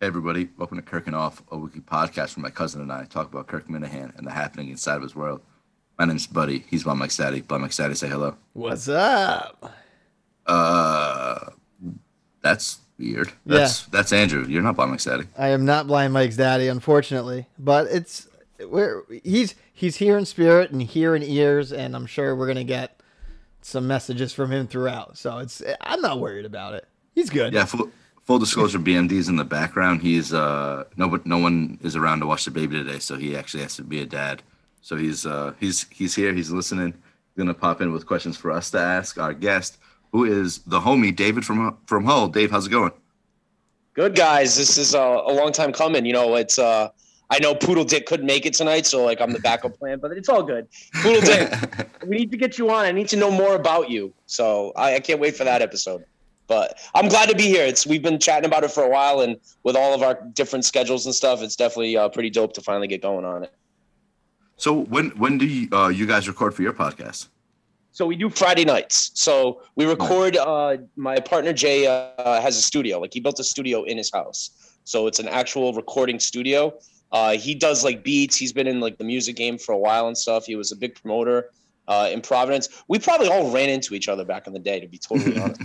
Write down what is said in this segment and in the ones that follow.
Hey everybody, welcome to Kirk and Off, a weekly podcast where my cousin and I talk about Kirk Minihane and the happening inside of his world. My name's Buddy. He's Bob Mike Staddy. Bob Mike Staddy, say hello. What's up? Uh, that's weird. That's that's Andrew. You're not Bob Mike Staddy. I am not Blind Mike's daddy, unfortunately, but it's we're he's he's here in spirit and here in ears, and I'm sure we're gonna get some messages from him throughout. So it's I'm not worried about it. He's good. Yeah. Full, full disclosure, BMD's in the background. He's uh no, but no one is around to watch the baby today, so he actually has to be a dad. So he's uh he's he's here. He's listening. He's gonna pop in with questions for us to ask our guest, who is the homie David from from Hull. Dave, how's it going? Good guys. This is a, a long time coming. You know, it's uh I know Poodle Dick couldn't make it tonight, so like I'm the backup plan, but it's all good. Poodle Dick, we need to get you on. I need to know more about you. So I, I can't wait for that episode. But I'm glad to be here. It's we've been chatting about it for a while, and with all of our different schedules and stuff, it's definitely uh, pretty dope to finally get going on it. So when when do you, uh, you guys record for your podcast? So we do Friday nights. So we record. Uh, my partner Jay uh, has a studio. Like he built a studio in his house. So it's an actual recording studio. Uh, he does like beats. He's been in like the music game for a while and stuff. He was a big promoter uh, in Providence. We probably all ran into each other back in the day, to be totally honest.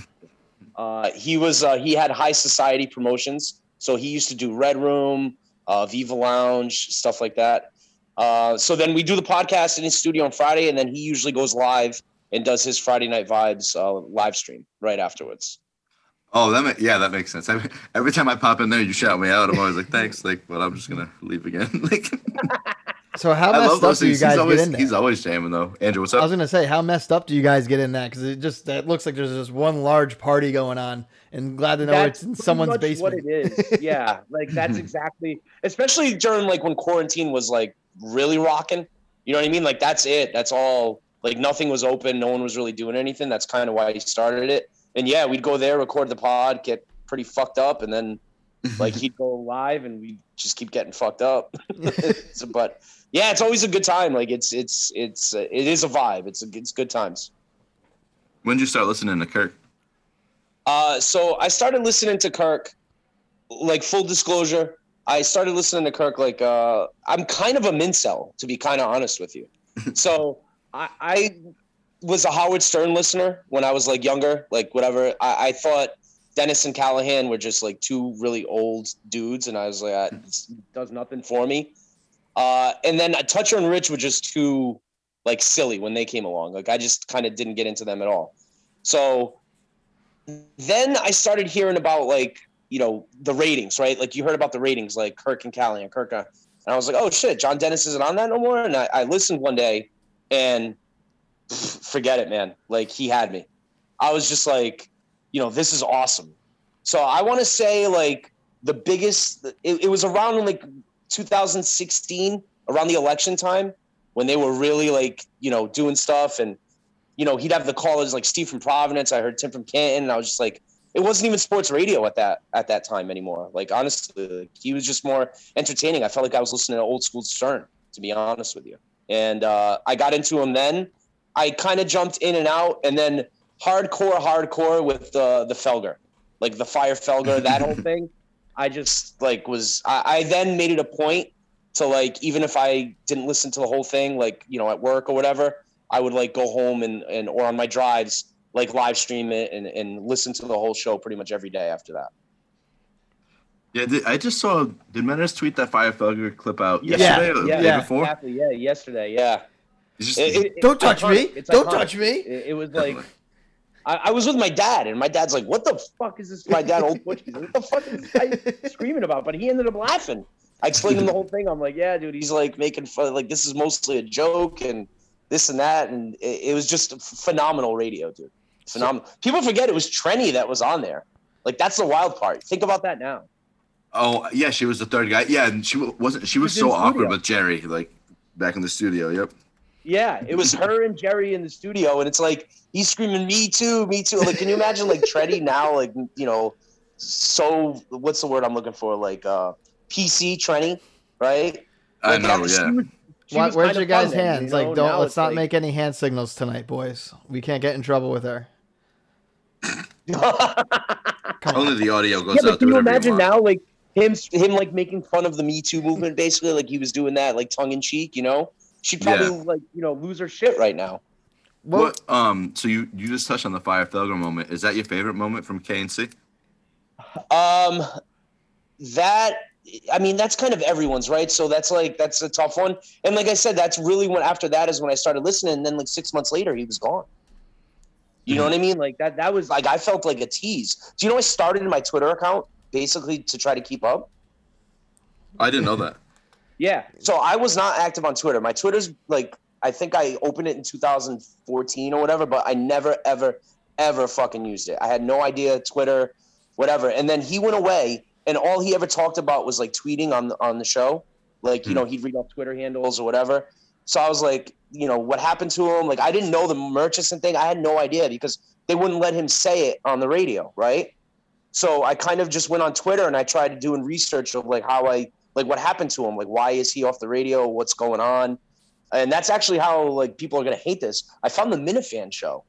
Uh, he was uh, he had high society promotions, so he used to do Red Room, uh, Viva Lounge, stuff like that. Uh, so then we do the podcast in his studio on Friday, and then he usually goes live and does his Friday Night Vibes uh, live stream right afterwards. Oh, that yeah, that makes sense. Every, every time I pop in there, you shout me out. I'm always like, thanks, like, but I'm just gonna leave again. like, So how I love messed up those do you guys He's always get in there? he's always jamming though. Andrew, what's up? I was gonna say, how messed up do you guys get in that? Because it just that looks like there's just one large party going on, and glad to know it's in someone's much basement. What it is, yeah. Like that's exactly, especially during like when quarantine was like really rocking. You know what I mean? Like that's it. That's all. Like nothing was open. No one was really doing anything. That's kind of why he started it. And yeah, we'd go there, record the pod, get pretty fucked up, and then like he'd go live, and we just keep getting fucked up. so, but yeah, it's always a good time. Like it's it's it's uh, it is a vibe. It's a, it's good times. when did you start listening to Kirk? Uh, so I started listening to Kirk, like full disclosure. I started listening to Kirk like uh, I'm kind of a mincel, to be kind of honest with you. so I, I was a Howard Stern listener when I was like younger, like whatever. I, I thought Dennis and Callahan were just like two really old dudes, and I was like, uh, it does nothing for me. Uh, and then Toucher and Rich were just too like silly when they came along. Like I just kind of didn't get into them at all. So then I started hearing about like you know the ratings, right? Like you heard about the ratings, like Kirk and Callie and Kirk, uh, and I was like, oh shit, John Dennis isn't on that no more. And I, I listened one day, and forget it, man. Like he had me. I was just like, you know, this is awesome. So I want to say like the biggest. It, it was around like 2016, around the election time, when they were really like you know doing stuff and you know, he'd have the callers like Steve from Providence. I heard Tim from Canton, and I was just like, it wasn't even sports radio at that at that time anymore. Like honestly, like, he was just more entertaining. I felt like I was listening to old school Stern, to be honest with you. And uh, I got into him then. I kind of jumped in and out, and then hardcore, hardcore with the the Felger, like the Fire Felger, that whole thing. I just like was. I, I then made it a point to like even if I didn't listen to the whole thing, like you know at work or whatever. I would like go home and, and or on my drives, like live stream it and, and listen to the whole show pretty much every day after that. Yeah, did, I just saw. Did Menace tweet that Fire Felger clip out Yeah, yesterday or the yeah, day yeah, before? Exactly. Yeah, yesterday. Yeah. It's just, It- it- Don't it's touch me! It's Don't iconic. touch me! It, it was like I, I was with my dad, and my dad's like, "What the fuck is this?" My dad, old Butch, "What the fuck is this guy screaming about?" But he ended up laughing. I explained him the whole thing. I'm like, "Yeah, dude, he's like making fun. Like this is mostly a joke and this and that." And it, it was just phenomenal radio, dude. Phenomenal. People forget it was Trenni that was on there. Like that's the wild part. Think about that now. oh yeah, she was the third guy. Yeah, and she wasn't. She was was so awkward with Gerry, like back in the studio. Yep. Yeah, it was her and Gerry in the studio, and it's like he's screaming, "Me too, me too!" Like, can you imagine like Trenni now, like you know, so what's the word I'm looking for? Like uh PC Trenni, right? I know. Yeah. was- she Why, where's your guys' fun then, hands? you know? Like, don't Now let's not like- make any hand signals tonight, boys. We can't get in trouble with her. On. Only the audio goes yeah, but out. can you imagine want. now, like him him like making fun of the Me Too movement, basically, like he was doing that like tongue in cheek, you know. She'd probably Yeah. like you know lose her shit right now. Well, what? Um. So you you just touched on the Fire Felger moment. Is that your favorite moment from KNC? Um, that I mean, that's kind of everyone's right. So that's like that's a tough one. And like I said, that's really when after that is when I started listening. And then like six months later, he was gone. You know what I mean? Like that. That was like I felt like a tease. Do you know I started my Twitter account basically to try to keep up? I didn't know that. Yeah. So I was not active on Twitter. My Twitter's like I think I opened it in 2014 or whatever, but I never ever ever fucking used it. I had no idea Twitter, whatever. And then he went away, and all he ever talked about was like tweeting on the on the show. Like you hmm. know he'd read off Twitter handles or whatever. So I was like, you know, what happened to him? Like I didn't know the Murchison thing. I had no idea because they wouldn't let him say it on the radio, right? So I kind of just went on Twitter and I tried doing research of like how I like what happened to him? Like why is he off the radio? What's going on? And that's actually how like people are gonna hate this. I found the minifan show.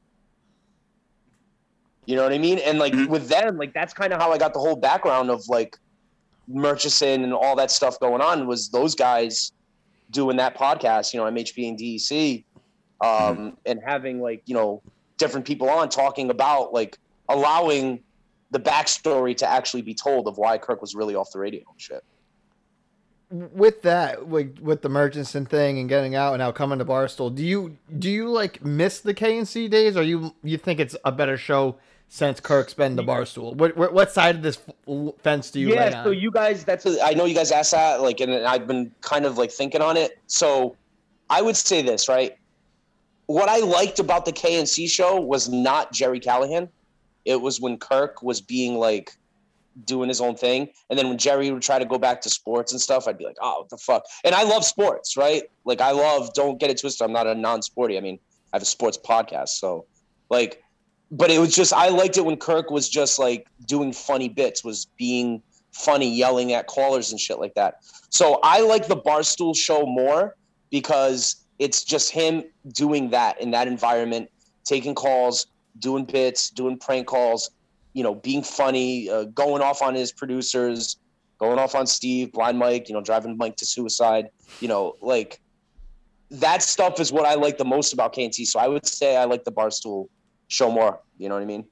You know what i mean? And like Mhm. with them like that's kind of how i got the whole background of like murchison and all that stuff going on was those guys doing that podcast you know mhp and dec um and having like you know different people on talking about like allowing the backstory to actually be told of why kirk was really off the radio and shit with that, with, with the Murchison thing and getting out and now coming to Barstool, do you do you like miss the KNC days, or you you think it's a better show since Kirk's been the Barstool? What what, what side of this fence do you yeah so you guys that's a, i know you guys asked that like and i've been kind of like thinking on it. So i would say this right? What i liked about the knc show was not gerry callahan. It was when kirk was being like doing his own thing. And then when gerry would try to go back to sports and stuff i'd be like oh the fuck? And i love sports right? Like i love don't get it twisted i'm not a non-sporty. I mean i have a sports podcast so like but it was just I liked it when Kirk was just like doing funny bits, was being funny, yelling at callers and shit like that. So I like the Barstool show more because it's just him doing that in that environment, taking calls, doing bits, doing prank calls, you know, being funny, uh, going off on his producers, going off on Steve, Blind Mike, you know, driving Mike to suicide, you know, like that stuff is what I like the most about KNC. So I would say I like the Barstool show more. You know what I mean?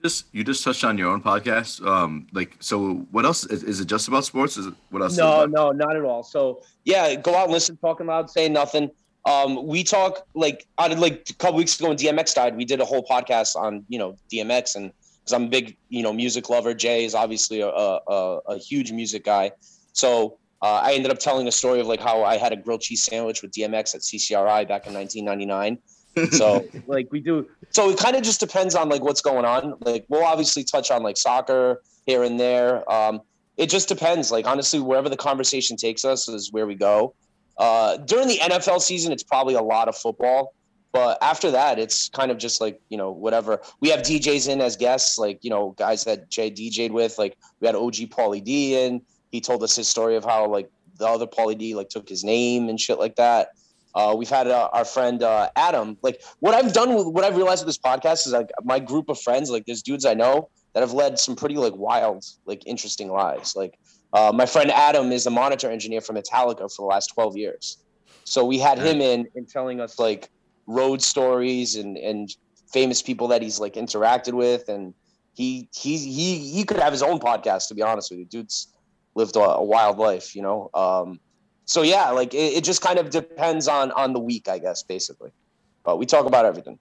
Just you just touched on your own podcast. Um, like so, what else is, is it? Just about sports? Is it what else? No, no, not at all. So yeah, go out and listen, talking loud, saying nothing. Um, we talk like on like a couple weeks ago when DMX died, we did a whole podcast on you know DMX and because I'm a big you know music lover. Jay is obviously a a, a, huge music guy, so uh, I ended up telling a story of like how I had a grilled cheese sandwich with DMX at CCRI back in 1999. So like we do. So it kind of just depends on like what's going on. Like we'll obviously touch on like soccer here and there. Um, it just depends. Like honestly, wherever the conversation takes us is where we go. Uh, during the NFL season, it's probably a lot of football, but after that, it's kind of just like you know whatever. We have DJs in as guests, like you know guys that Jay DJ'd with. Like we had OG Paulie D in. He told us his story of how like the other Paulie D like took his name and shit like that. Uh, we've had uh, our friend uh, Adam. Like what I've done with what I've realized with this podcast is like my group of friends. Like there's dudes I know that have led some pretty like wild, like interesting lives. Like uh, my friend Adam is a monitor engineer for Metallica for the last 12 years. So we had him in and telling us like road stories and and famous people that he's like interacted with, and he he he he could have his own podcast. To be honest with you, dude's lived a, a wild life, you know. Um, so yeah, like it, it just kind of depends on on the week, I guess, basically. But we talk about everything.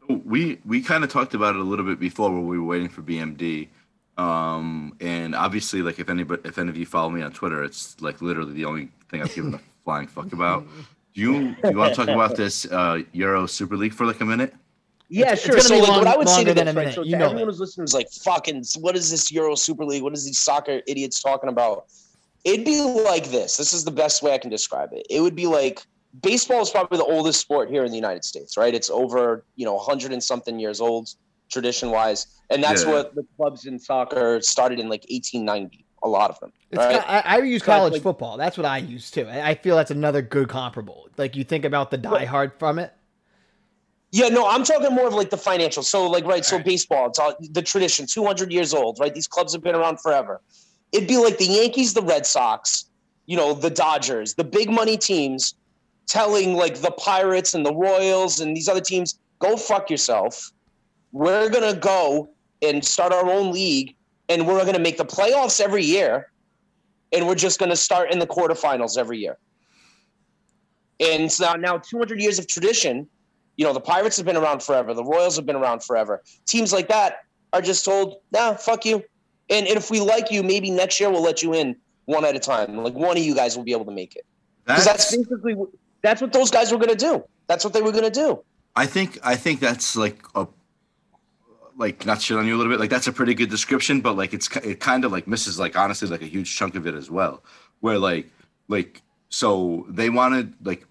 So we we kind of talked about it a little bit before when we were waiting for BMD. Um, and obviously, like if anybody, if any of you follow me on Twitter, it's like literally the only thing I've given a flying fuck about. Do you do you want to talk about this uh, Euro Super League for like a minute? Yeah, It's- sure. it's so gonna be like, what I would say longer to than this, right, so you to know everyone who's listening is like, fucking, what is this Euro Super League? What is these soccer idiots talking about? It'd be like this. This is the best way I can describe it. It would be like baseball is probably the oldest sport here in the United States, right? It's over, you know, 100 and something years old, tradition wise. And that's Yeah. what the clubs in soccer started in like 1890, a lot of them. Right? I, I use college like- football. That's what I use too. I feel that's another good comparable. Like you think about the Die Hard from it. Yeah, no, I'm talking more of like the financial. So, like, right, so Alright. baseball, it's all the tradition, 200 years old, right? These clubs have been around forever. it'd be like the Yankees, the Red Sox, you know, the Dodgers, the big money teams telling like the Pirates and the Royals and these other teams, go fuck yourself. We're going to go and start our own league and we're going to make the playoffs every year and we're just going to start in the quarterfinals every year. And so now 200 years of tradition, you know, the Pirates have been around forever, the Royals have been around forever. Teams like that are just told, nah, fuck you. And, and if we like you, maybe next year we'll let you in one at a time. Like one of you guys will be able to make it. Because that's, that's basically that's what those guys were going to do. That's what they were going to do. I think I think that's like a like not shit on you a little bit. Like that's a pretty good description, but like it's it kind of like misses like honestly like a huge chunk of it as well. Where like like so they wanted like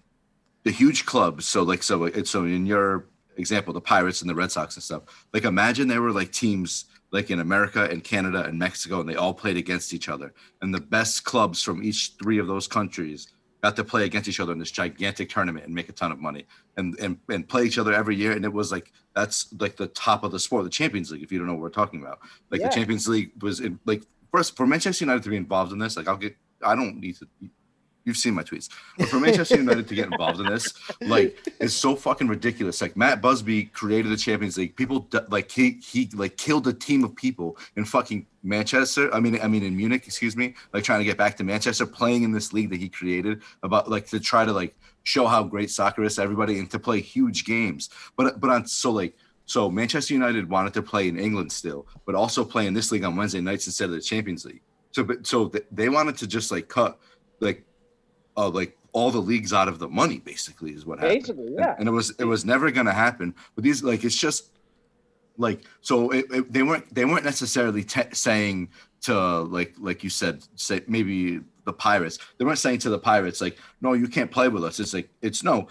the huge clubs. So like so it's so in your example, the Pirates and the Red Sox and stuff. Like imagine there were like teams like in America and Canada and Mexico, and they all played against each other. And the best clubs from each three of those countries got to play against each other in this gigantic tournament and make a ton of money and, and and play each other every year. And it was like that's like the top of the sport, the Champions League, if you don't know what we're talking about. Like yeah. the Champions League was in, like first for Manchester United to be involved in this, like I'll get I don't need to You've seen my tweets. But for Manchester United to get involved in this, like, is so fucking ridiculous. Like Matt Busby created the Champions League. People like he he like killed a team of people in fucking Manchester. I mean, I mean in Munich, excuse me. Like trying to get back to Manchester, playing in this league that he created about like to try to like show how great soccer is to everybody and to play huge games. But but on so like so Manchester United wanted to play in England still, but also play in this league on Wednesday nights instead of the Champions League. So but so they wanted to just like cut like uh, like all the leagues out of the money basically is what happened. Basically, yeah. And, and it was it was never going to happen. But these like it's just like so it, it, they weren't they weren't necessarily te- saying to like like you said say maybe the pirates they weren't saying to the pirates like no you can't play with us it's like it's no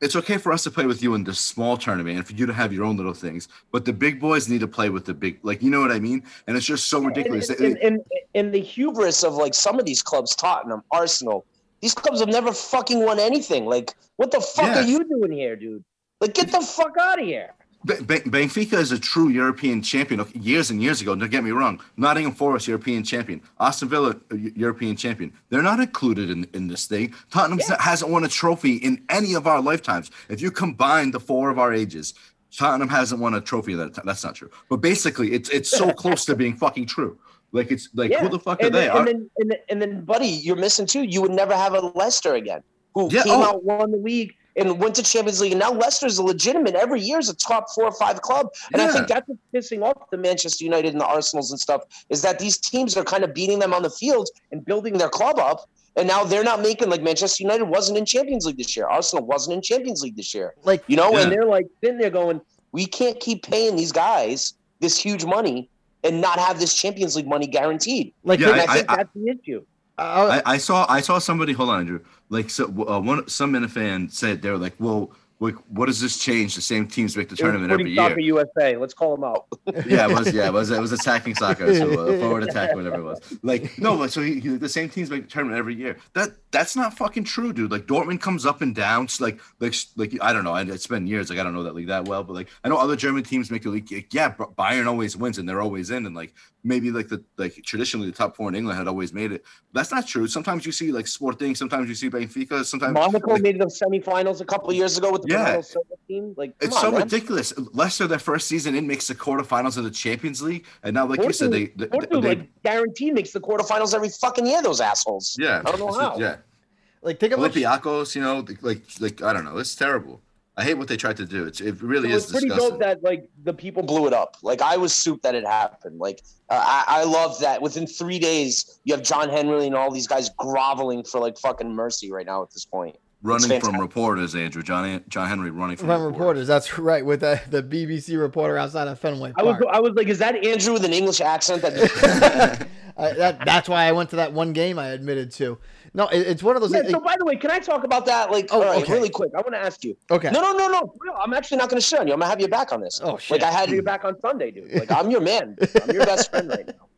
it's okay for us to play with you in this small tournament and for you to have your own little things but the big boys need to play with the big like you know what i mean and it's just so ridiculous and, and, and, and the hubris of like some of these clubs tottenham arsenal these clubs have never fucking won anything. Like, what the fuck yeah. are you doing here, dude? Like, get the fuck out of here. Benfica is a true European champion years and years ago. Don't get me wrong. Nottingham Forest, European champion. Aston Villa, uh, European champion. They're not included in, in this thing. Tottenham yeah. hasn't won a trophy in any of our lifetimes. If you combine the four of our ages, Tottenham hasn't won a trophy that That's not true. But basically, it's it's so close to being fucking true. Like it's like yeah. who the fuck and are then, they? And then, and then, and then, buddy, you're missing too. You would never have a Leicester again, who yeah, came oh. out, won the league, and went to Champions League. And now Leicester's a legitimate every year is a top four or five club. And yeah. I think that's what's pissing off the Manchester United and the Arsenals and stuff is that these teams are kind of beating them on the field and building their club up. And now they're not making like Manchester United wasn't in Champions League this year. Arsenal wasn't in Champions League this year. Like you know, yeah. and they're like sitting there going, we can't keep paying these guys this huge money and not have this Champions League money guaranteed. Like, yeah, I, I, think I, that's the issue. I, I, saw I saw somebody. Hold on, Andrew. Like, so uh, one some fan said they were like, "Well, like, what does this change? The same teams make the tournament every year. Soccer USA. Let's call them out. yeah, it was. Yeah, it was. It was attacking soccer. So uh, forward attack, whatever it was. Like no, so he, he, the same teams make the tournament every year. That that's not fucking true, dude. Like Dortmund comes up and down. like like like I don't know. It's been years. Like I don't know that league that well, but like I know other German teams make the league. Yeah, Bayern always wins and they're always in. And like maybe like the like traditionally the top four in England had always made it. That's not true. Sometimes you see like Sporting. Sometimes you see Benfica. Sometimes Monaco like, made the semifinals a couple years ago with the yeah team. Like, it's on, so man. ridiculous. Leicester, their first season in, makes the quarterfinals of the Champions League, and now, like Porto, you said, they, they, Porto, they like guaranteed makes the quarterfinals every fucking year. Those assholes. Yeah, I don't know how. Yeah, like think of Olympiacos. You know, like like I don't know. It's terrible. I hate what they tried to do. It's it really so is. It's pretty disgusting. dope that like the people blew it up. Like I was soup that it happened. Like uh, I I love that. Within three days, you have John Henry and all these guys groveling for like fucking mercy right now at this point running from reporters, Andrew. John John Henry running from, from reporters. That's right, with the, the BBC reporter outside of Fenway Park. I was I was like, is that Andrew with an English accent? That, uh, that that's why I went to that one game. I admitted to. No, it, it's one of those. Yeah, so, by the way, can I talk about that? Like, oh, all right, okay. really quick. I want to ask you. Okay. No, no, no, no. I'm actually not going to shit on you. I'm gonna have you back on this. Oh shit. Like I had you back on Sunday, dude. Like I'm your man. I'm your best friend right now.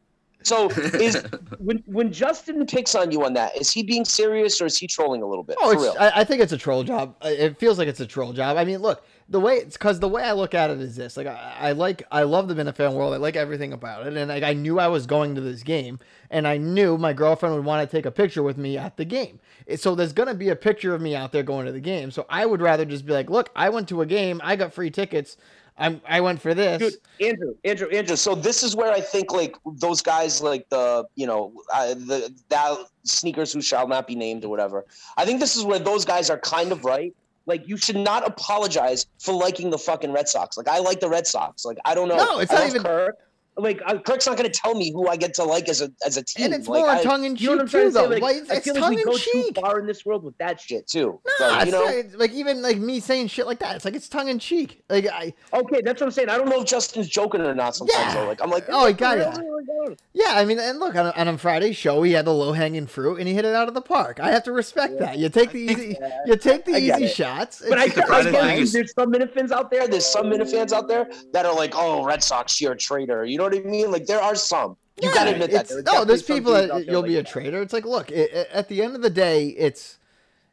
So is when when Justin picks on you on that, is he being serious or is he trolling a little bit? Oh, I, I, think it's a troll job. It feels like it's a troll job. I mean, look, the way it's because the way I look at it is this: like I, I like I love the Minifan world. I like everything about it, and like I knew I was going to this game, and I knew my girlfriend would want to take a picture with me at the game. So there's gonna be a picture of me out there going to the game. So I would rather just be like, look, I went to a game, I got free tickets. I'm I went for this. Dude, Andrew, Andrew, Andrew. So this is where I think like those guys like the you know uh, the that sneakers who shall not be named or whatever. I think this is where those guys are kind of right. Like you should not apologize for liking the fucking Red Sox. Like I like the Red Sox. Like I don't know. No, it's I not even- Kirk. Like uh, Kirk's not going to tell me who I get to like as a as a team. And it's Like, more tongue in cheek you know trying too, though. Like, Like, I it's feel like we in go too far in this world with that shit too. No, So, you know, not- it's like even like me saying shit like that. It's like it's tongue in cheek. Like I, okay, that's what I'm saying. I don't know if Justin's joking or not. Sometimes Yeah. though. like I'm like, Oh, I got it." really, really, yeah, I mean, and look on on a Friday show, he had the low hanging fruit and he hit it out of the park. I have to respect that. You take the easy, you take the I easy it. shots. But I, It's- I Friday get thing it. is- there's some Minifans out there. There's some Minifans out there that are like, "Oh, Red Sox, you're a traitor." You know what I mean? Like there are some. You Yeah, gotta admit that. it's- There no, there's people that there you'll like be a traitor. It's like, look, it, it- at the end of the day, it's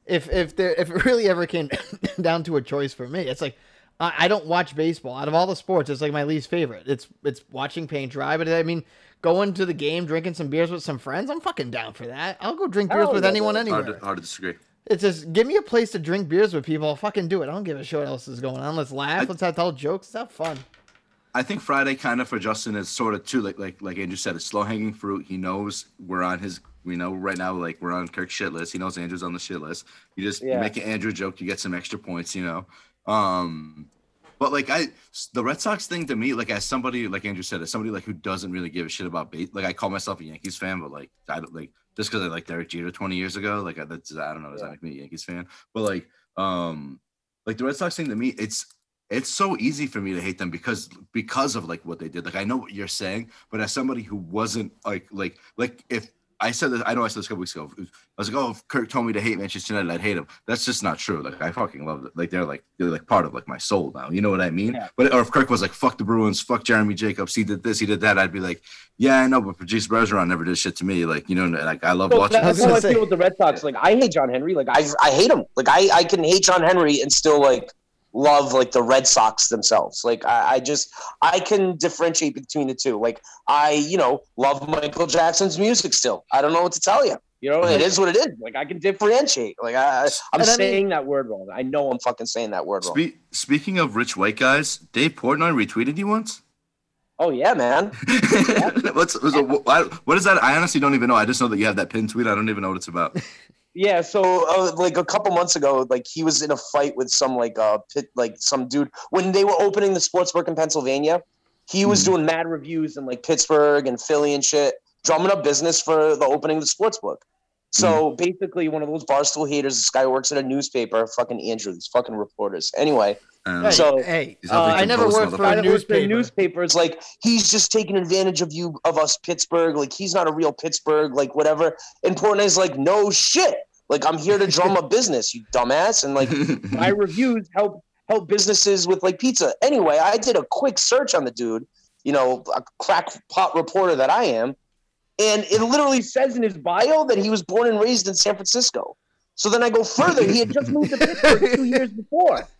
if if there if it really ever came down to a choice for me, it's like I, I don't watch baseball. Out of all the sports, it's like my least favorite. It's it's watching paint dry. But I mean, going to the game, drinking some beers with some friends, I'm fucking down for that. I'll go drink beers with yeah, anyone dude. Hard anywhere. to, hard to disagree. It's just give me a place to drink beers with people. I'll fucking do it. I don't give a shit what else is going on. Let's laugh. I- let's have tell jokes. Let's have fun. I think Friday kind of for Justin is sort of too like like like Andrew said, it's slow hanging fruit. He knows we're on his we know right now like we're on Kirk's shit list. He knows Andrew's on the shit list. You just you make an Andrew joke, you get some extra points, you know. Um but like I the Red Sox thing to me, like as somebody like Andrew said, as somebody like who doesn't really give a shit about base like I call myself a Yankees fan, but like I don't like just because I like Derek Jeter 20 years ago, like I, that's I don't know, does that make me a Yankees fan? But like um like the Red Sox thing to me, it's it's so easy for me to hate them because because of like what they did. Like I know what you're saying, but as somebody who wasn't like like like if I said this, I know I said this a couple weeks ago. I was like, oh, if Kirk told me to hate Manchester United, I'd hate him. That's just not true. Like I fucking love it. Like they're like they're like part of like my soul now. You know what I mean? Yeah. But or if Kirk was like, fuck the Bruins, fuck Jeremy Jacobs, he did this, he did that, I'd be like, yeah, I know, but Patrice Bergeron never did shit to me. Like you know, like I love So watching. That's how I feel with the Red Sox. Like I hate John Henry. Like I I hate him. Like I I can hate John Henry and still like love like the Red Sox themselves. Like I, I just I can differentiate between the two. Like I you know love Michael Jackson's music still. I don't know what to tell you. You know, it mm-hmm. is what it is. Like I can differentiate. Like I, I'm And I mean- saying that word wrong. I know I'm fucking saying that word wrong. Speaking of rich white guys, Dave Portnoy retweeted you once. oh yeah, man. What's was it- what, what is that? I honestly don't even know. I just know that you have that pin tweet. I don't even know what it's about. Yeah, so uh, like a couple months ago, like he was in a fight with some like uh pit like some dude when they were opening the sports book in Pennsylvania. He was Mhm. doing mad reviews in like Pittsburgh and Philly and shit, drumming up business for the opening of the sports book. So basically, one of those barstool haters. This guy works at a newspaper. Fucking Andrew. These fucking reporters. Anyway, Um, So, hey, uh, I never worked for a guy that works for newspaper. newspapers like he's just taking advantage of you of us Pittsburgh. Like he's not a real Pittsburgh. Like whatever. And Portnoy's like, no shit. Like I'm here to drum up business, you dumbass. And like my reviews help help businesses with like pizza. Anyway, I did a quick search on the dude, you know, a crackpot reporter that I am, and it literally says in his bio that he was born and raised in San Francisco. So then I go further. He had just moved to Pittsburgh two years before.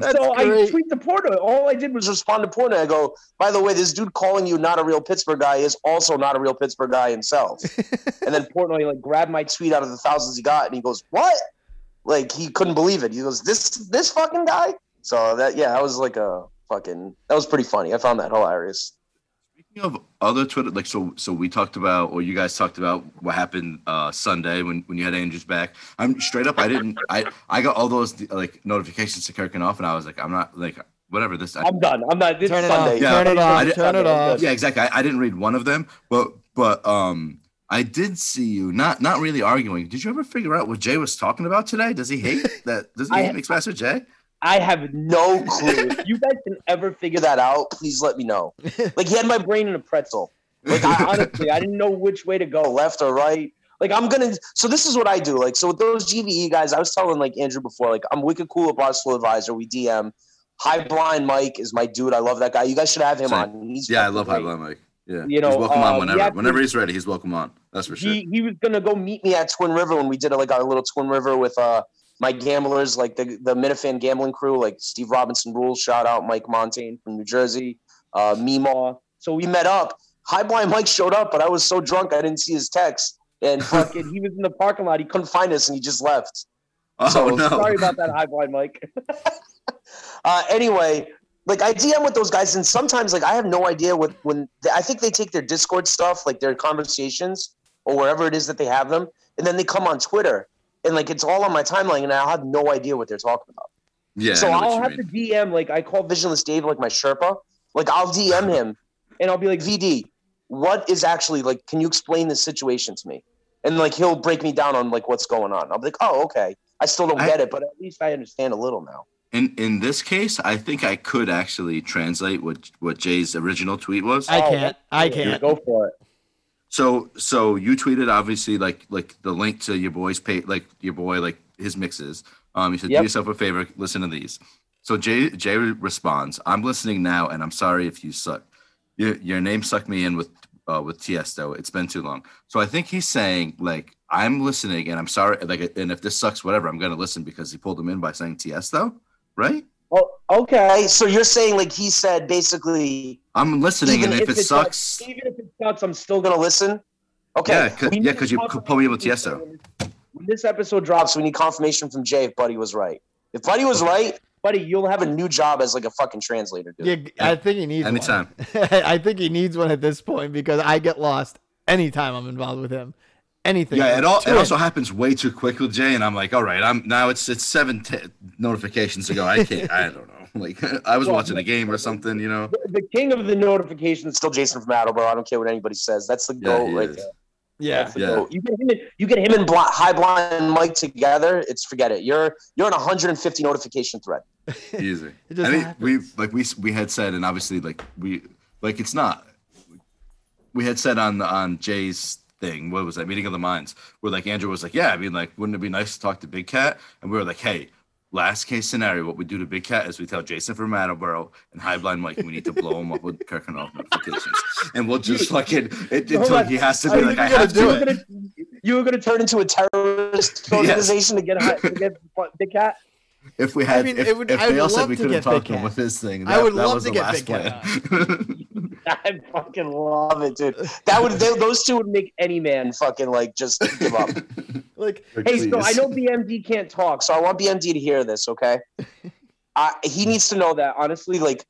So I great. tweet the Portnoy. All I did was respond to Portnoy. I go, by the way, this dude calling you not a real Pittsburgh guy is also not a real Pittsburgh guy himself. and then Portnoy like grabbed my tweet out of the thousands he got, and he goes, "What?" Like he couldn't believe it. He goes, "This this fucking guy." So that yeah, that was like a fucking that was pretty funny. I found that hilarious. Speaking of other Twitter, like so, so we talked about, or you guys talked about what happened uh, Sunday when, when you had Andrews back. I'm straight up. I didn't. I I got all those like notifications to Kirkin off, and I was like, I'm not like whatever this. I, I'm done. I'm not. This Turn it Sunday. off. Yeah. Turn it I off. did- Turn it off. yeah, exactly. I, I didn't read one of them, but but um, I did see you not not really arguing. Did you ever figure out what Jay was talking about today? Does he hate that? Does he I- hate Mixmaster Jay? I have no clue. if you guys can ever figure that out, please let me know. Like he had my brain in a pretzel. Like I, honestly, I didn't know which way to go, left or right. Like I'm gonna. So this is what I do. Like so with those GVE guys, I was telling like Andrew before. Like I'm wicked cool at Barstool Advisor. We DM. High Blind Mike is my dude. I love that guy. You guys should have him Same. on. He's yeah, I love great. High Blind Mike. Yeah, You know, he's welcome uh, on whenever. to- whenever he's ready, he's welcome on. That's for sure. He he was gonna go meet me at Twin River when we did like our little Twin River with uh my gamblers, like the the Minifan gambling crew, like Steve Robinson rules. Shout out Mike Montaigne from New Jersey, uh, Meemaw. So we met up. High Blind Mike showed up, but I was so drunk I didn't see his text. And fucking, he was in the parking lot. He couldn't find us, and he just left. Oh so no! sorry about that, High Blind Mike. uh, anyway, like I DM with those guys, and sometimes like I have no idea what when I think they take their Discord stuff, like their conversations or wherever it is that they have them, and then they come on Twitter, and like it's all on my timeline, and I have no idea what they're talking about. yeah, so I know what I'll have mean. to DM like I call Visionless Dave like my Sherpa. Like I'll DM him and I'll be like, VD, what is actually like? Can you explain this situation to me? And like he'll break me down on like what's going on. I'll be like, oh okay. I still don't I- get it, but at least I understand a little now. In in this case, I think I could actually translate what what Jay's original tweet was. I Oh, can't. I can't. Go for it. So so you tweeted obviously like like the link to your boy's pay like your boy like his mixes. Um, you said Yep. do yourself a favor, listen to these. So Jay Jay responds, I'm listening now, and I'm sorry if you suck. Your your name sucked me in with uh, with Tiesto. It's been too long. So I think he's saying like I'm listening, and I'm sorry. Like, and if this sucks, whatever, I'm gonna listen because he pulled him in by saying Tiesto, right? Oh, okay. So you're saying like he said basically I'm listening, and if, if it sucks, even if it I'm still gonna listen. Okay. Yeah, 'cause- we yeah, need 'cause you confirmation pulled me in with from Tiesto. When this episode drops, we need confirmation from Jay if Buddy was right. If Buddy was right, Buddy, you'll have a new job as like a fucking translator, dude. Yeah, I think he needs Anytime. one. I think he needs one at this point because I get lost anytime I'm involved with him. Anything. Yeah, it all Two it also happens way too quick with Jay, and I'm like, all right, I'm now it's it's seven t- notifications ago. I can't, I don't know. Like I was Well, watching a game or something, you know. The, the king of the notifications is still Jason from Attleboro. I don't care what anybody says. That's the Yeah, right there. Yeah. That's the Yeah. goat. You get him and, you get him and Bli- High Blind Mike together. It's forget it. You're you're on a 150 notification thread. Easy. It just I mean, we like we we had said, and obviously, like we like it's not. We had said on on Jay's thing, what was that meeting of the minds? Where like Andrew was like, yeah, I mean, like, wouldn't it be nice to talk to Big Cat? And we were like, hey. Last case scenario, what we do to Big Cat is we tell Jason from Attleboro and High Blind Mike we need to blow him up with Kirkanoff notifications, and we'll just fucking it, Hold until on. he has to be think like, I we gotta have do you to. were gonna you were gonna turn into a terrorist Yes. organization to get Hi- to get Big Cat. If we had, I mean, if, it would- if I would they all said love we couldn't get talk to him with this thing, I would that love was to the get last Big Cat plan. I fucking love it, dude. That would they, those two would make any man fucking like just give up. Like, Hey, so I know BMD can't talk, so I want BMD to hear this, okay? I, he needs to know that, honestly, like,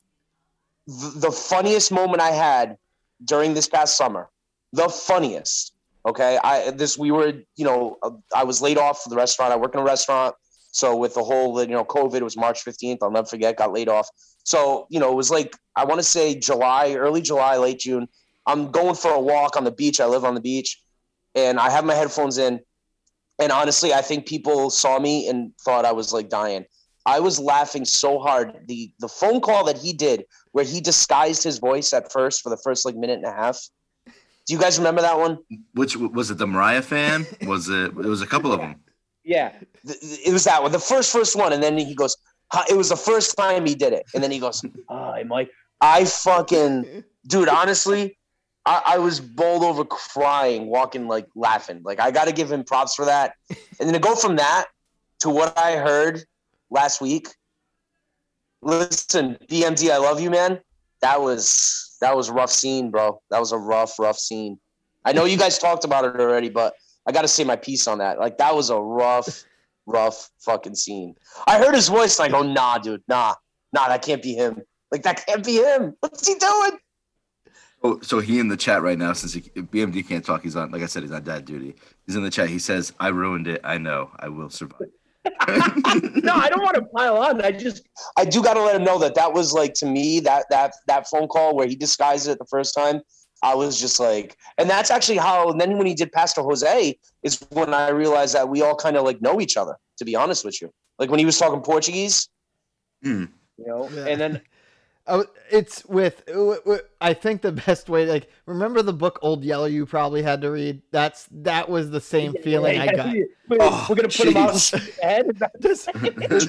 th- the funniest moment I had during this past summer, the funniest, okay? I this we were, you know, uh, I was laid off from the restaurant. I work in a restaurant, so with the whole, you know, COVID, it was March fifteenth. I'll never forget. Got laid off. So you know, it was like I want to say July, early July, late June. I'm going for a walk on the beach. I live on the beach, and I have my headphones in. And honestly, I think people saw me and thought I was like dying. I was laughing so hard. The the phone call that he did, where he disguised his voice at first for the first like minute and a half. Do you guys remember that one? Which was it? The Mariah fan? Was it? It was a couple of them. Yeah, it was that one, the first first one, and then he goes, "It was the first time he did it," and then he goes, ah, "Hi, Mike." I fucking dude, honestly, I, I was bowled over crying, walking like laughing. Like I got to give him props for that. And then to go from that to what I heard last week. Listen, BMD, I love you, man. That was that was a rough scene, bro. That was a rough, rough scene. I know you guys talked about it already, but I got to say my piece on that. Like that was a rough, rough fucking scene. I heard his voice, like, oh nah, dude, nah, nah, that can't be him. Like that can't be him. What's he doing? Oh, so he in the chat right now, since he, BMD can't talk, he's on. Like I said, he's on dad duty. He's in the chat. He says, "I ruined it. I know. I will survive." no, I don't want to pile on. I just I do got to let him know that that was like to me that that that phone call where he disguised it the first time. I was just like, and that's actually how. And then when he did Pastor Jose, is when I realized that we all kind of like know each other. To be honest with you, like when he was talking Portuguese, Hmm. you know, Yeah. and then Oh, it's with. I think the best way, like, remember the book Old Yeller you probably had to read. That's that was the same feeling I got. We're, Oh, we're gonna put him out and jeez. shoot his head. Just,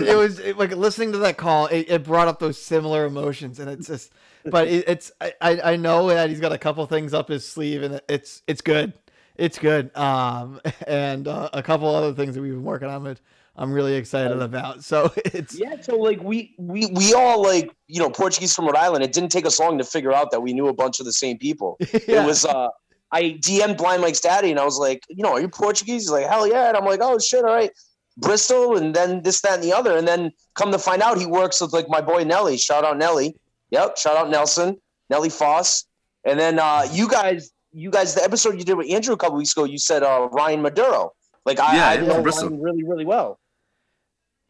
it, was it, like listening to that call. It, it brought up those similar emotions, and it's just. But it, it's I, I know that he's got a couple things up his sleeve, and it's it's good. it's good. Um, and uh, a couple other things that we've been working on. That I'm really excited about. So it's Yeah, so like we we we all like you know Portuguese from Rhode Island. It didn't take us long to figure out that we knew a bunch of the same people. yeah. It was uh I DM'd Blind Mike's daddy and I was like, you know, are you Portuguese? He's like, hell yeah. And I'm like, oh shit, all right. Bristol and then this, that, and the other. And then come to find out he works with like my boy Nelly. Shout out Nelly. Yep. Shout out Nelson, Nelly Foss. And then uh you guys, you guys, the episode you did with Andrew a couple weeks ago, you said uh Ryan Maduro. Like I, Yeah, I yeah, know Ryan really, really well.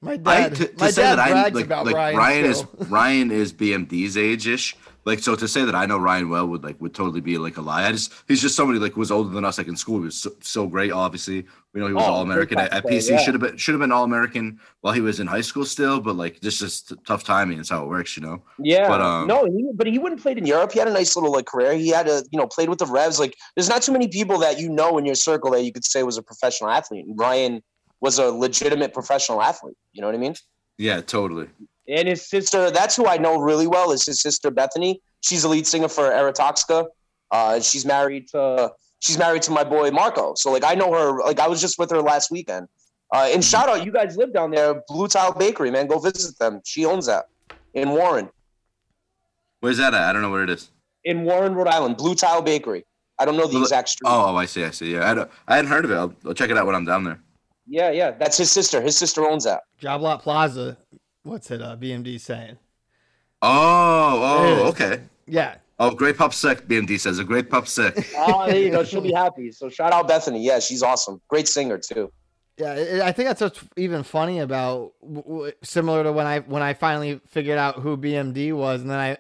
My I, to, to my say dad that I brags like, about like Ryan. Ryan, is. Ryan is BMD's age ish. Like so to say that I know Ryan well would like would totally be like a lie. I just he's just somebody like who was older than us like in school. He was so, so great. Obviously, we know he was Oh, all American at, at PC. yeah. Should have been should have been all American while he was in high school still. But like just just tough timing. It's how it works, you know. Yeah, But, um, no, he, but he wouldn't played in Europe. He had a nice little like career. He had a you know played with the Revs. Like, there's not too many people that you know in your circle that you could say was a professional athlete. Ryan was a legitimate professional athlete. You know what I mean? Yeah, totally. And his sister, that's who I know really well, is his sister Bethany. She's a lead singer for Eratoxica. Uh, she's married to she's married to my boy Marco. So like I know her. Like I was just with her last weekend. Uh, and shout out, you guys live down there, Blue Tile Bakery, man. Go visit them. She owns that in Warren. Where's that at? I don't know where it is. in Warren, Rhode Island, Blue Tile Bakery. I don't know the exact street. Oh, I see. I see. Yeah, I, don't, I hadn't heard of it. I'll, I'll check it out when I'm down there. Yeah, yeah, that's his sister. His sister owns that. Job Lot Plaza. What's it? Uh, BMD saying? Oh, oh, okay. Yeah, Oh, great pup sick. BMD says a great pup sick. Oh, there you go. She'll be happy. So shout out Bethany. Yeah, she's awesome. Great singer too. Yeah, it- I think that's what's even funny about w- w- similar to when I when I finally figured out who BMD was, and then I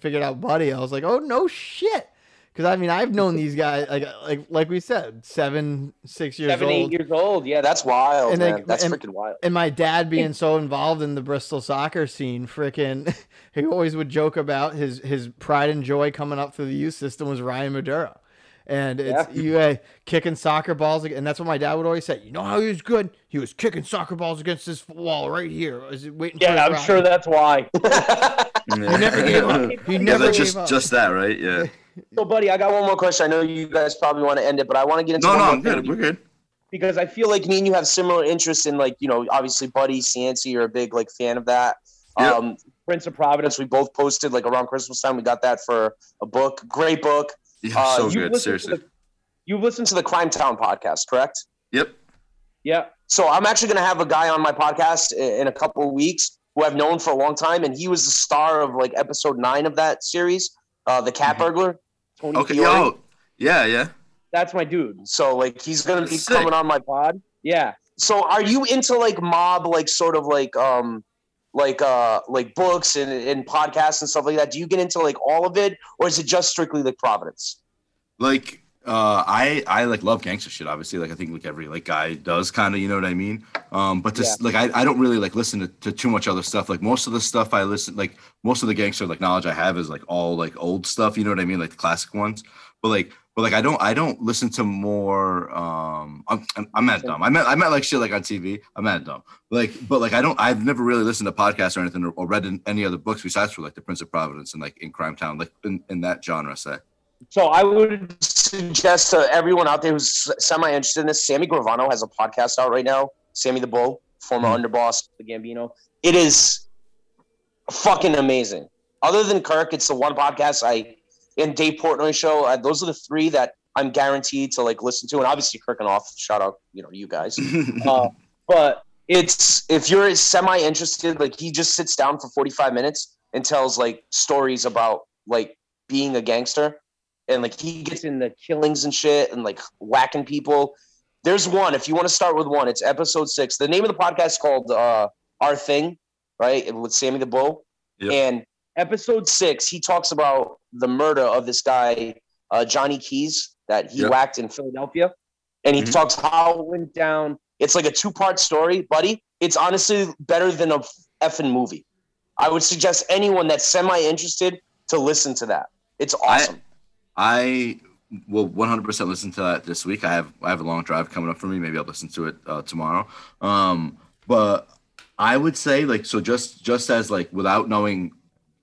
figured out Buddy. I was like, oh no shit, because I mean I've known these guys like like like we said, seven six years Seven, old, eight years old. Yeah, that's wild, And they- man. that's and- freaking wild. and my dad being so involved in the Bristol soccer scene, freaking, he always would joke about his his pride and joy coming up through the youth system was Ryan Maduro. And it's Yeah. you uh, kicking soccer balls, and that's what my dad would always say. You know how he was good? He was kicking soccer balls against this wall right here. Is it waiting? Yeah, his I'm ride. sure that's why. He never gave up. He never that's gave just up. just that, right? Yeah. so, buddy, I got one more question. I know you guys probably want to end it, but I want to get into No, one no, more I'm good. We're good. because I feel like me and you have similar interests in, like, you know, obviously, Buddy Cianci, you're a big like fan of that. Yep. Um, Prince of Providence, we both posted like around Christmas time. We got that for a book, great book. Yeah, Uh, so good. Seriously. the- You've listened to the Crime Town podcast, correct? Yep. Yeah. So I'm actually going to have a guy on my podcast in a couple of weeks who I've known for a long time, and he was the star of like episode nine of that series, uh, the Cat Burglar. Tony Mm-hmm. Okay. Fiore. Yo. Yeah. Yeah. That's my dude. So like he's going to be Sick. coming on my pod. Yeah. So are you into like mob, like sort of like um like uh like books and, and podcasts and stuff like that? Do you get into like all of it, or is it just strictly like Providence? Like, uh, I I like love gangster shit. Obviously, like I think like every like guy does, kind of. You know what I mean? Um, but just like I, I don't really like listen to, to too much other stuff. Like most of the stuff I listen, like most of the gangster like knowledge I have is like all like old stuff. You know what I mean? Like the classic ones. But like. But like I don't I don't listen to more um I'm I'm, I'm mad dumb. I meant I meant like shit like on TV. I'm mad dumb. Like but like I don't I've never really listened to podcasts or anything or, or read in, any other books besides for like the Prince of Providence and like in Crime Town like in, in that genre say. So I would suggest to everyone out there who's semi interested in this, Sammy Gravano has a podcast out right now. Sammy the Bull, former Mhm. underboss, the Gambino. It is fucking amazing. Other than Kirk, it's the one podcast I and Dave Portnoy show. Uh, those are the three that I'm guaranteed to like listen to, and obviously Kirk and off. Shout out, you know, you guys. Uh, but it's if you're semi interested, like he just sits down for 45 minutes and tells like stories about like being a gangster and like he gets in the killings and shit and like whacking people. There's one. If you want to start with one, it's episode six. The name of the podcast is called uh, Our Thing, right? With Sammy the Bull. Yep. And episode six, he talks about the murder of this guy, uh, Johnny Keys, that he Yep. whacked in Philadelphia. And he Mhm. talks how it went down. It's like a two part story, buddy. It's honestly better than a effing movie. I would suggest anyone that's semi interested to listen to that. It's awesome. I will 100% listen to that this week. I have I have a long drive coming up for me. Maybe I'll listen to it uh, tomorrow. Um, but I would say like so just just as like without knowing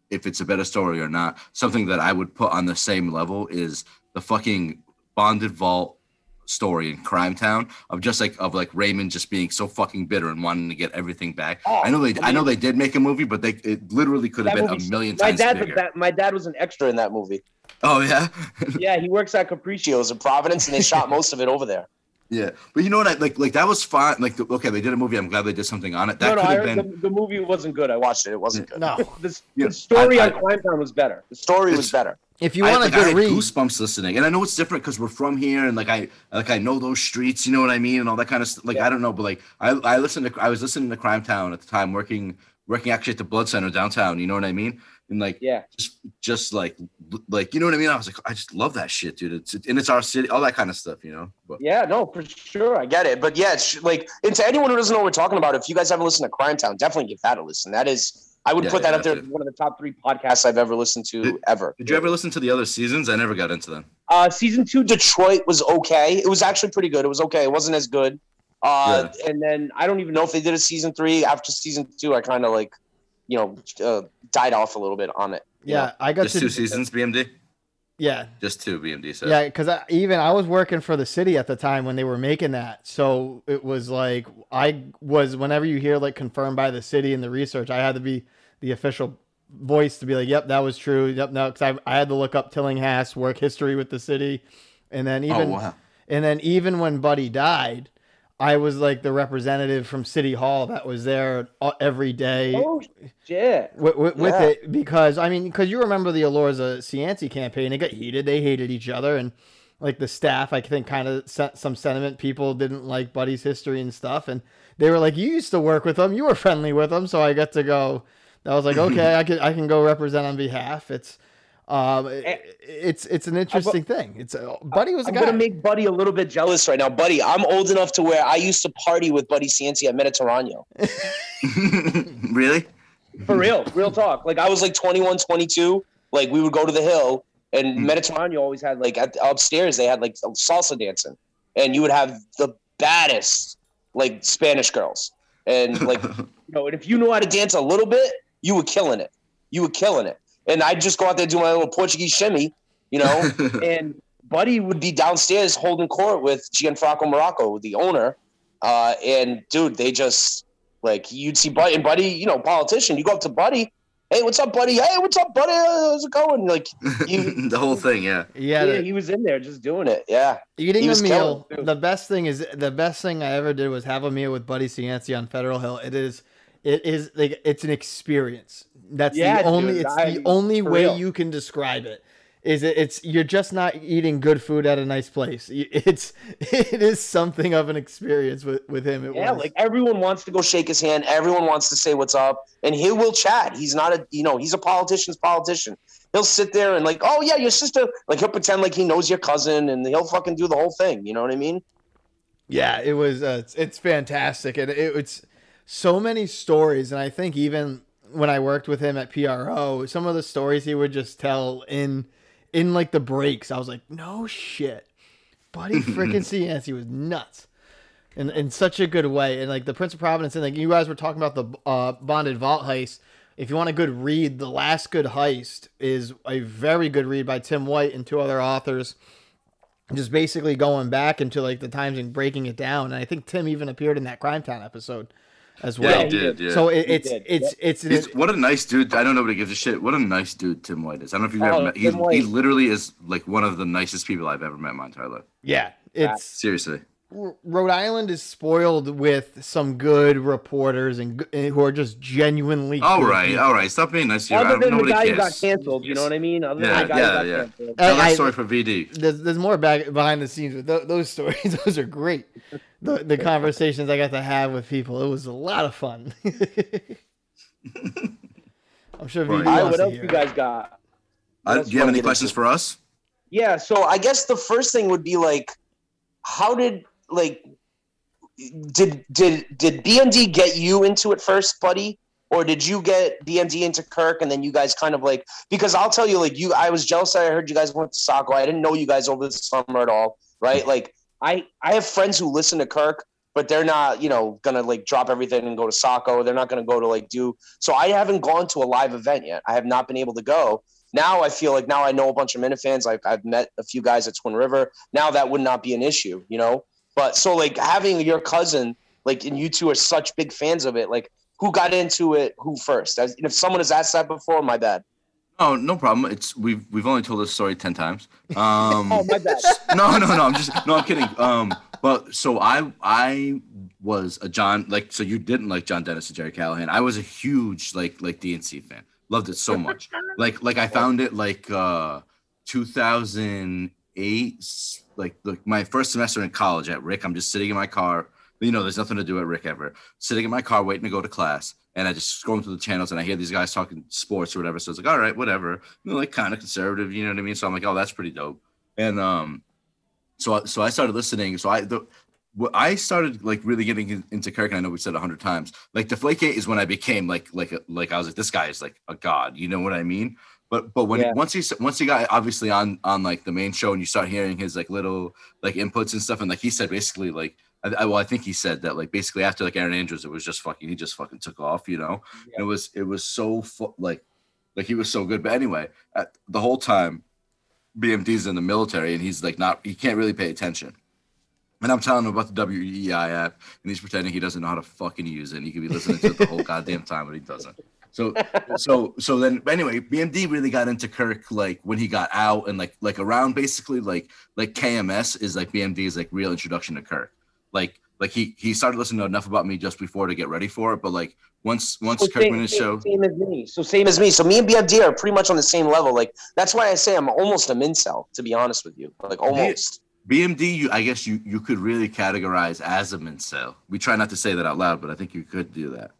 if it's a better story or not, something that I would put on the same level is the fucking bonded vault story in Crime Town of just like of like Raymond just being so fucking bitter and wanting to get everything back. Oh, I know they I I, know they did make a movie, but they it literally could have been a million My times dad, bigger. that, my dad was an extra in that movie. Oh yeah, Yeah, he works at Capriccio's in Providence, and they shot most of it over there. yeah. But you know what? I, like like that was fine. Like the, okay, they did a movie. I'm glad they did something on it. That no, no, could have been. the, the movie wasn't good. I watched it. It wasn't good. No. the, Yeah, the story I- on I- Crime Town was better. The story was better. If you I, want like, a I good had read, goosebumps listening, and I know it's different because we're from here, and like I like I know those streets, you know what I mean, and all that kind of stuff. Like Yeah. I don't know, but like I I listened to I was listening to Crime Town at the time, working working actually at the Blood Center downtown. You know what I mean? And like Yeah. just just like like you know what I mean. I was like I just love that shit, dude. It's and it's our city, all that kind of stuff, you know. But Yeah, no, for sure. I get it. But yeah, it's like, and to anyone who doesn't know what we're talking about, if you guys haven't listened to Crime Town, definitely give that a listen. That is, I would Yeah, put that yeah, up there one of the top three podcasts I've ever listened to Did- ever. did you ever listen to the other seasons? I never got into them. Uh, season two, Detroit was okay. It was actually pretty good. It was okay. It wasn't as good. Uh, and then I don't even know if they did a season three. After season two, I kind of like, you know, uh, died off a little bit on it. yeah, know? I got Just to two seasons, BMD. yeah, Just two BMD. So Yeah, because I, even I was working for the city at the time when they were making that, so it was like I was. Whenever you hear like confirmed by the city and the research, I had to be the official voice to be like, "Yep, that was true." Yep, no, because I, I had to look up Tillinghast work history with the city, and then Oh even wow. and then even when Buddy died, I was like the representative from City Hall that was there uh, every day Oh shit! with, with, with it because I mean because you remember the Elorza Cianci campaign it got heated they hated each other and like the staff I think kind of set some sentiment people didn't like Buddy's history and stuff and they were like you used to work with them. you were friendly with them." so I got to go I was like okay I can I can go represent on behalf it's um it- it's it's an interesting thing it's uh, Buddy was a I'm guy gonna make Buddy a little bit jealous right now, Buddy. I'm old enough to where I used to party with Buddy Cianci at Mediterraneo. really? For real, real talk. Like I was like 21, 22. Like we would go to the hill, and Mm. Mediterraneo always had like at, upstairs they had like salsa dancing, and you would have the baddest like Spanish girls, and like you know, and if you knew how to dance a little bit, you were killing it. You were killing it. And I'd just go out there do my little Portuguese shimmy, you know, and Buddy would be downstairs holding court with Gianfranco Marrocco, the owner. Uh, and dude, they just like you'd see Buddy and Buddy, you know, politician. You go up to Buddy, hey, what's up, Buddy? Hey, what's up, Buddy? How's it going? Like, you- the whole thing, yeah. yeah, yeah, he was in there just doing it. Yeah, Eating He a meal. killing. The best thing is the best thing I ever did was have a meal with Buddy Cianci on Federal Hill. It is, it is like it's an experience. That's Yeah, the only. dude, it's I- the only way real. you can describe it. Is it? It's you're just not eating good food at a nice place. It's it is something of an experience with with him. It yeah. was. Like everyone wants to go shake his hand. Everyone wants to say what's up, and he will chat. He's not a, you know, he's a politician's politician. He'll sit there and like, oh yeah, your sister. Like he'll pretend like he knows your cousin, and he'll fucking do the whole thing. You know what I mean? Yeah, it was. Uh, it's, it's fantastic, and it, it's so many stories. And I think even when I worked with him at PRO, some of the stories he would just tell in in like the breaks, I was like, no shit, buddy, freaking Cianci was nuts. In, in such a good way, and like the Prince of Providence, and like you guys were talking about the uh, bonded vault heist. If you want a good read, the last good heist is a very good read by Tim White and two other authors just basically going back into like the times and breaking it down. And I think Tim even appeared in that Crime Town episode as Yeah, well. he did. Yeah. So it, He it's did, it's it's He's, what a nice dude. I don't know nobody gives a shit. What a nice dude Tim White is. I don't know if you've Oh, ever met. He's, Tim White. he literally is like one of the nicest people I've ever met in my entire life. yeah, it's Seriously. R- Rhode Island is spoiled with some good reporters and g- who are just genuinely. All good right, people. all right. Stop being nice to. I Other than know the guy he who got canceled, you know what I mean? Other Yeah, than the guy yeah, who got yeah. canceled. Tell that story for VD. There's, there's more back behind the scenes, but th- those stories, those are great. The, the conversations I got to have with people, it was a lot of fun. I'm sure Right. VD All right, wants what else hear you guys got? Uh, do you have any questions for us? Yeah, so I guess the first thing would be like, how did like did did did BMD get you into it first, buddy? Or did you get BMD into Kirk and then you guys kind of like because I'll tell you, like you I was jealous that I heard you guys went to Saco. I didn't know you guys over the summer at all, right? Like I I have friends who listen to Kirk, but they're not, you know, gonna like drop everything and go to Saco. They're not gonna go to like do so I haven't gone to a live event yet. I have not been able to go. Now I feel like now I know a bunch of Minifans. Like I've met a few guys at Twin River. Now that would not be an issue, you know. But so like having your cousin, like, and you two are such big fans of it. Like, who got into it? Who first? As, if someone has asked that before, my bad. Oh, no problem. It's we've we've only told this story ten times. Um, Oh, my bad. no, no, no. I'm just no. I'm kidding. Um, but so I I was a John like so you didn't like John Dennis and Gerry Callahan. I was a huge like like DNC fan. Loved it so much. like like I found it like uh 2008 like my first semester in college at Rick. I'm just sitting in my car. You know, there's nothing to do at Rick ever. Sitting in my car waiting to go to class, and I just scrolling through the channels, and I hear these guys talking sports or whatever. So it's like, all right, whatever. You know, like kind of conservative. You know what I mean? So I'm like, oh, that's pretty dope. And um, so I- so I started listening. So I the I started like really getting into Kirk. And I know we said a hundred times. Like Deflategate is when I became like like like I was like this guy is like a god. You know what I mean? But but when Yeah. once he once he got obviously on on like the main show and you start hearing his like little like inputs and stuff and like he said basically like I, I well I think he said that like basically after like Erin Andrews it was just fucking he just fucking took off you know Yeah. it was it was so fu- like like he was so good but anyway at, the whole time BMD's in the military and he's like not he can't really pay attention. And I'm telling him about the WEEI app, and he's pretending he doesn't know how to fucking use it. And he could be listening to it the whole goddamn time, but he doesn't. So, so, so then, anyway, BMD really got into Kirk like when he got out, and like, like around basically like, like KMS is like BMD's like real introduction to Kirk. Like, like he he started listening to enough about me just before to get ready for it, but like once once So Kirk same, went his same- show, same as me. So same as me. So me and BMD are pretty much on the same level. Like that's why I say I'm almost a mincel, to be honest with you. Like almost. BMD, you, I guess you you could really categorize as a mincel. We try not to say that out loud, but I think you could do that.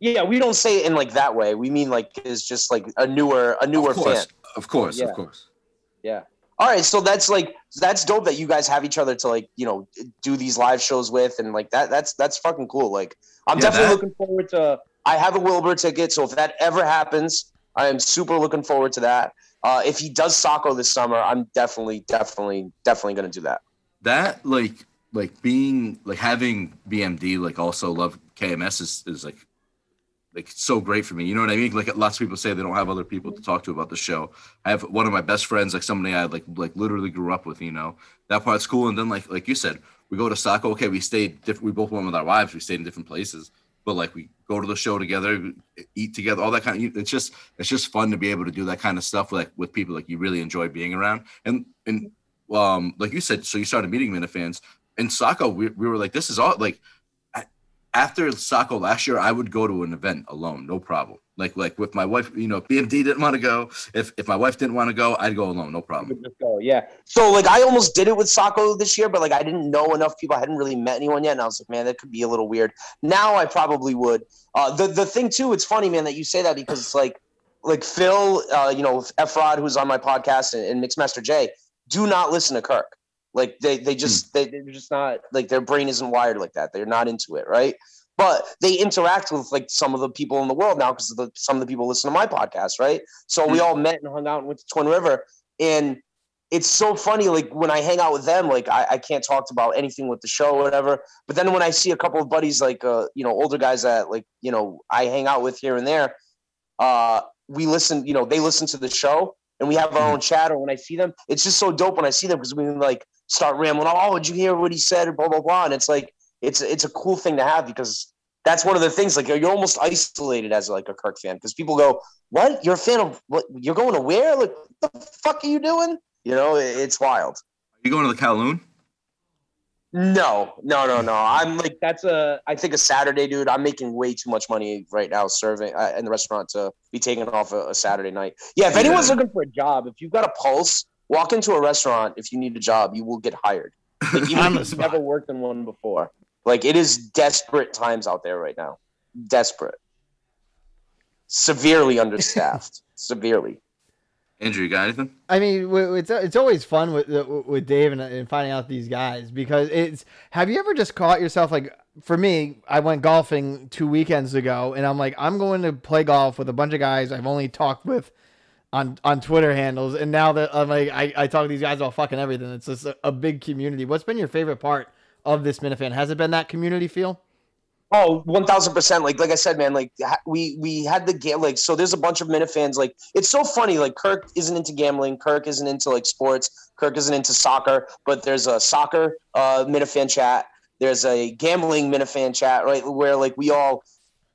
Yeah, we don't say it in like that way. We mean like is just like a newer a newer of course, fan. of course, Yeah. of course. Yeah. All right, so that's like that's dope that you guys have each other to like you know do these live shows with and like that that's that's fucking cool. Like I'm Yeah, definitely that- looking forward to. I have a Wilbur ticket, so if that ever happens, I am super looking forward to that. Uh, if he does Saco this summer, I'm definitely, definitely, definitely gonna do that. That like like being like having BMD like also love KMS is is like like so great for me. You know what I mean? Like lots of people say they don't have other people to talk to about the show. I have one of my best friends, like somebody I like like literally grew up with. You know that part's cool. And then like like you said, we go to Saco. Okay, we stayed different. We both went with our wives. We stayed in different places, but like we go to the show together, eat together, all that kind of. It's just it's just fun to be able to do that kind of stuff with like with people like you really enjoy being around. And and um like you said, so you started meeting Minifans in Saco. We we were like, this is all like after Saco last year, I would go to an event alone, no problem. Like like with my wife, you know, BMD didn't want to go. If if my wife didn't want to go, I'd go alone, no problem. Go, yeah. So like I almost did it with Saco this year, but like I didn't know enough people. I hadn't really met anyone yet, and I was like, man, that could be a little weird. Now I probably would. Uh, the the thing too, it's funny, man, that you say that because it's like like Phil, uh, you know, Efrod, who's on my podcast, and, and Mixmaster J, do not listen to Kirk. Like they they just they, they're just not like their brain isn't wired like that. They're not into it, right? But they interact with like some of the people in the world now because some of the people listen to my podcast, right? So we all met and hung out and went to Twin River, and it's so funny. Like when I hang out with them, like I, I can't talk about anything with the show or whatever. But then when I see a couple of buddies, like uh, you know, older guys that like you know I hang out with here and there, uh, we listen. You know, they listen to the show, and we have our own chat. Or when I see them, it's just so dope when I see them because we like start rambling. Oh, did you hear what he said? Blah blah blah. And it's like it's it's a cool thing to have because that's one of the things. Like you're almost isolated as like a Kirk fan because people go, "What? You're a fan of what? You're going to where? Like what the fuck are you doing?" You know, it- it's wild. Are you going to the Kowloon? No, no, no, no. I'm like that's a I think a Saturday, dude. I'm making way too much money right now serving uh, in the restaurant to be taken off a, a Saturday night. Yeah, if anyone's Yeah. looking for a job, if you've got a pulse, walk into a restaurant. If you need a job, you will get hired. Like, even if you've never worked in one before. Like it is desperate times out there right now. Desperate. Severely understaffed. Severely. Andrew, you got anything? I mean, it's it's always fun with uh, with Dave and, and finding out these guys because it's. Have you ever just caught yourself like? For me, I went golfing two weekends ago, and I'm like, I'm going to play golf with a bunch of guys I've only talked with on on Twitter handles, and now that I'm like, I, I talk to these guys about fucking everything. It's just a, a big community. What's been your favorite part of this Minifan? Has it been that community feel? Oh, Oh, one thousand percent. Like like I said, man. Like we we had the game. Like so, there's a bunch of Minifans. Like it's so funny. Like Kirk isn't into gambling. Kirk isn't into like sports. Kirk isn't into soccer. But there's a soccer uh, Minifan chat. There's a gambling Minifan chat, right? Where like we all,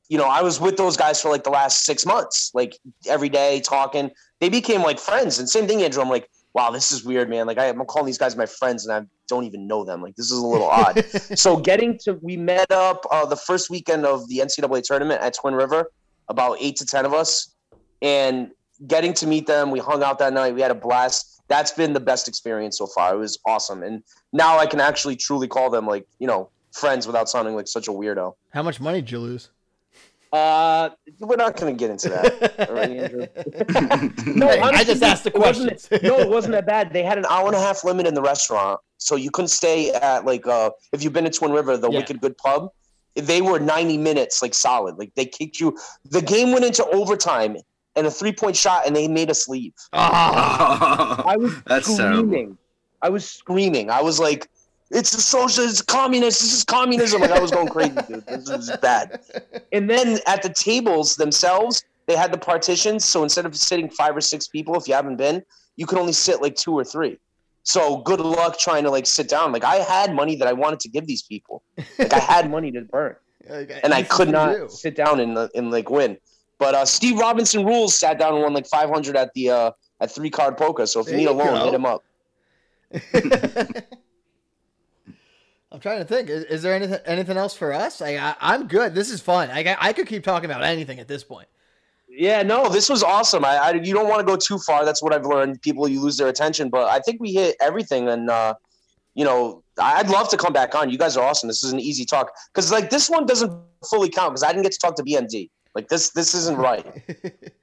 you know, I was with those guys for like the last six months, like every day talking. They became like friends. And same thing, Andrew. I'm like, wow, this is weird, man. Like I, I'm calling these guys my friends, and I don't even know them. Like this is a little odd. so getting to, we met up uh, the first weekend of the NCAA tournament at Twin River, about eight to ten of us, and getting to meet them. We hung out that night. We had a blast. That's been the best experience so far. It was awesome, and now I can actually truly call them like you know friends without sounding like such a weirdo. How much money did you lose? Uh, we're not going to get into that. all right, Andrew? No, Hey, I just asked the question. no, it wasn't that bad. They had an hour and a half limit in the restaurant, so you couldn't stay at like uh if you've been to Twin River, the Yeah. Wicked Good Pub. They were ninety minutes like solid. Like they kicked you. The game went into overtime and a three point shot, and they made us leave. Ah, I was That's screaming. terrible. I was screaming. I was like, "It's a socialist, it's communist. This is communism." Like I was going crazy, dude. This is bad. And then at the tables themselves, they had the partitions. So instead of sitting five or six people, if you haven't been, you could only sit like two or three. So good luck trying to like sit down. Like I had money that I wanted to give these people. Like I had money to burn, and I could not sit down and and like win. But uh, Steve Robinson rules sat down and won like 500 at the uh, at three card poker. So if you need a loan, go. hit him up. I'm trying to think. Is, is there anything anything else for us? I, I I'm good. This is fun. I I could keep talking about anything at this point. Yeah, no, this was awesome. I, I you don't want to go too far. That's what I've learned. People you lose their attention, but I think we hit everything. And uh, you know, I'd love to come back on. You guys are awesome. This is an easy talk because like this one doesn't fully count because I didn't get to talk to BMD. Like this, this isn't right.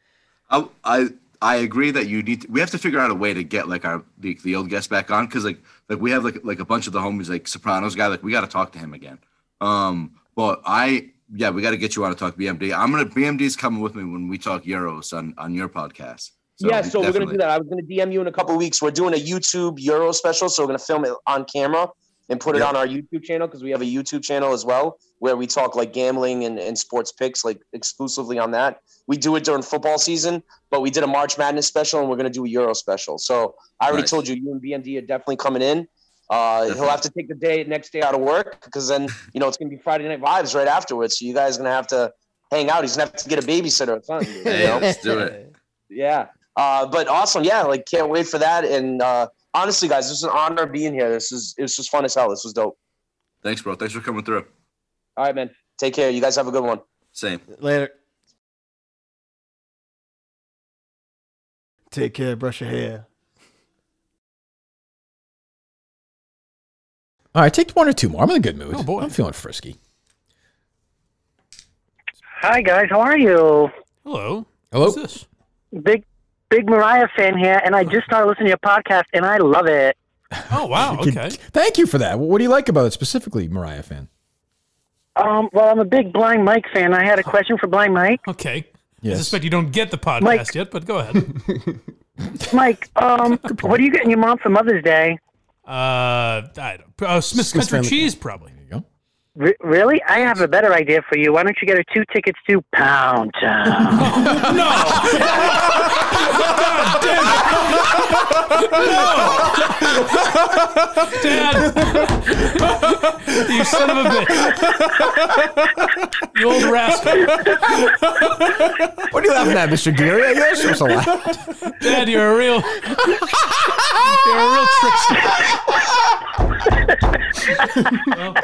I, I I agree that you need. To, we have to figure out a way to get like our the, the old guest back on because like like we have like like a bunch of the homies like Sopranos guy like we got to talk to him again. Um, but I yeah we got to get you on to talk BMD. I'm gonna BMD's coming with me when we talk Euros on on your podcast. yeah, so we're gonna do that. I was gonna DM you in a couple weeks. We're doing a YouTube Euro special, so we're gonna film it on camera and put it Yep. on our YouTube channel because we have a YouTube channel as well where we talk like gambling and, and sports picks like exclusively on that. We do it during football season, but we did a March Madness special and we're gonna do a Euro special. So I already Nice. told you, you and BMD are definitely coming in. Uh, he'll have to take the day next day out of work because then you know it's gonna be Friday night vibes right afterwards. So you guys are gonna have to hang out. He's gonna have to get a babysitter or something. You know? let's do it. Yeah. Uh, but awesome. Yeah. Like can't wait for that. And uh, honestly, guys, this is an honor being here. This is it was just fun as hell. This was dope. Thanks, bro. Thanks for coming through. All right, man. Take care. You guys have a good one. Same. Later. Take care. Brush your hair. All right, take one or two more. I'm in a good mood. Oh, boy. I'm feeling frisky. Hi guys, how are you? Hello. Hello. Who's this? Big big Mariah fan here, and I just started listening to your podcast, and I love it. Oh wow. Okay. Thank you for that. What do you like about it specifically, Mariah fan? Um, well, I'm a big Blind Mike fan. I had a question for Blind Mike. Okay. I suspect you don't get the podcast Mike. yet, but go ahead. Mike, um, what are you getting your mom for Mother's Day? uh, I don't. Uh, Smith's Smith's Country Cheese, probably. There you go. Re- really? I have a better idea for you. Why don't you get her two tickets to Pound Town? No! Dad! you son of a bitch! you old rascal! What are you laughing at, Mr. Geary? You're supposed to laugh. Dad, you're a real. You're a real trickster. Well,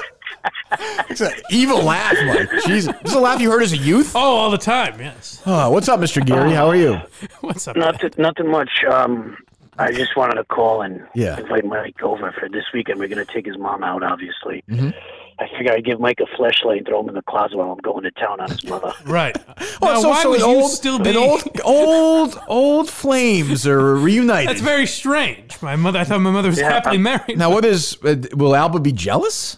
It's an evil laugh, Mike. Jesus. This is a laugh you heard as a youth? oh, all the time, yes. Oh, what's up, Mr. Geary? How are you? What's up? Not nothing much. Um, I just wanted to call and Yeah. invite Mike over for this weekend. We're going to take his mom out, obviously. Mhm. I figure I'd give Mike a flashlight and throw him in the closet while I'm going to town on his mother. Right. Oh, now, so, why so would an you old, still be? old, old, old flames are reunited. That's very strange. My mother. I thought my mother was Yeah, happily I'm- married. now, what is? Uh, will Alba be jealous?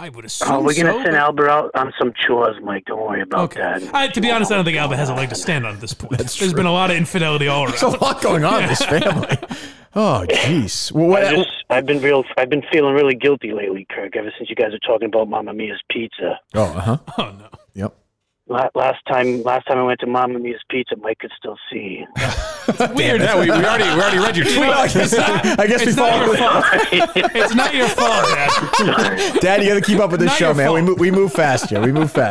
I would assume. Oh, we're going to so, send but- Albert out on some chores, Mike. Don't worry about Okay. that. I, to be honest, I don't think Alba has a leg to stand on at this point. That's There's true. been a lot of infidelity all around. There's a lot going on in this family. Oh, jeez. Well, what, I just, I've been real. I've been feeling really guilty lately, Kirk. Ever since you guys are talking about Mamma Mia's pizza. Oh, uh huh. Oh no. Yep. La- Last time, last time I went to Mamma Mia's Pizza, Mike could still see. Weird. Yeah, we, we already we already read your tweet. I guess, I guess we It's not your fault. It's not your fault, Dad. Dad, you got to keep up with this Not show, your man. We move, we move fast here. We move fast.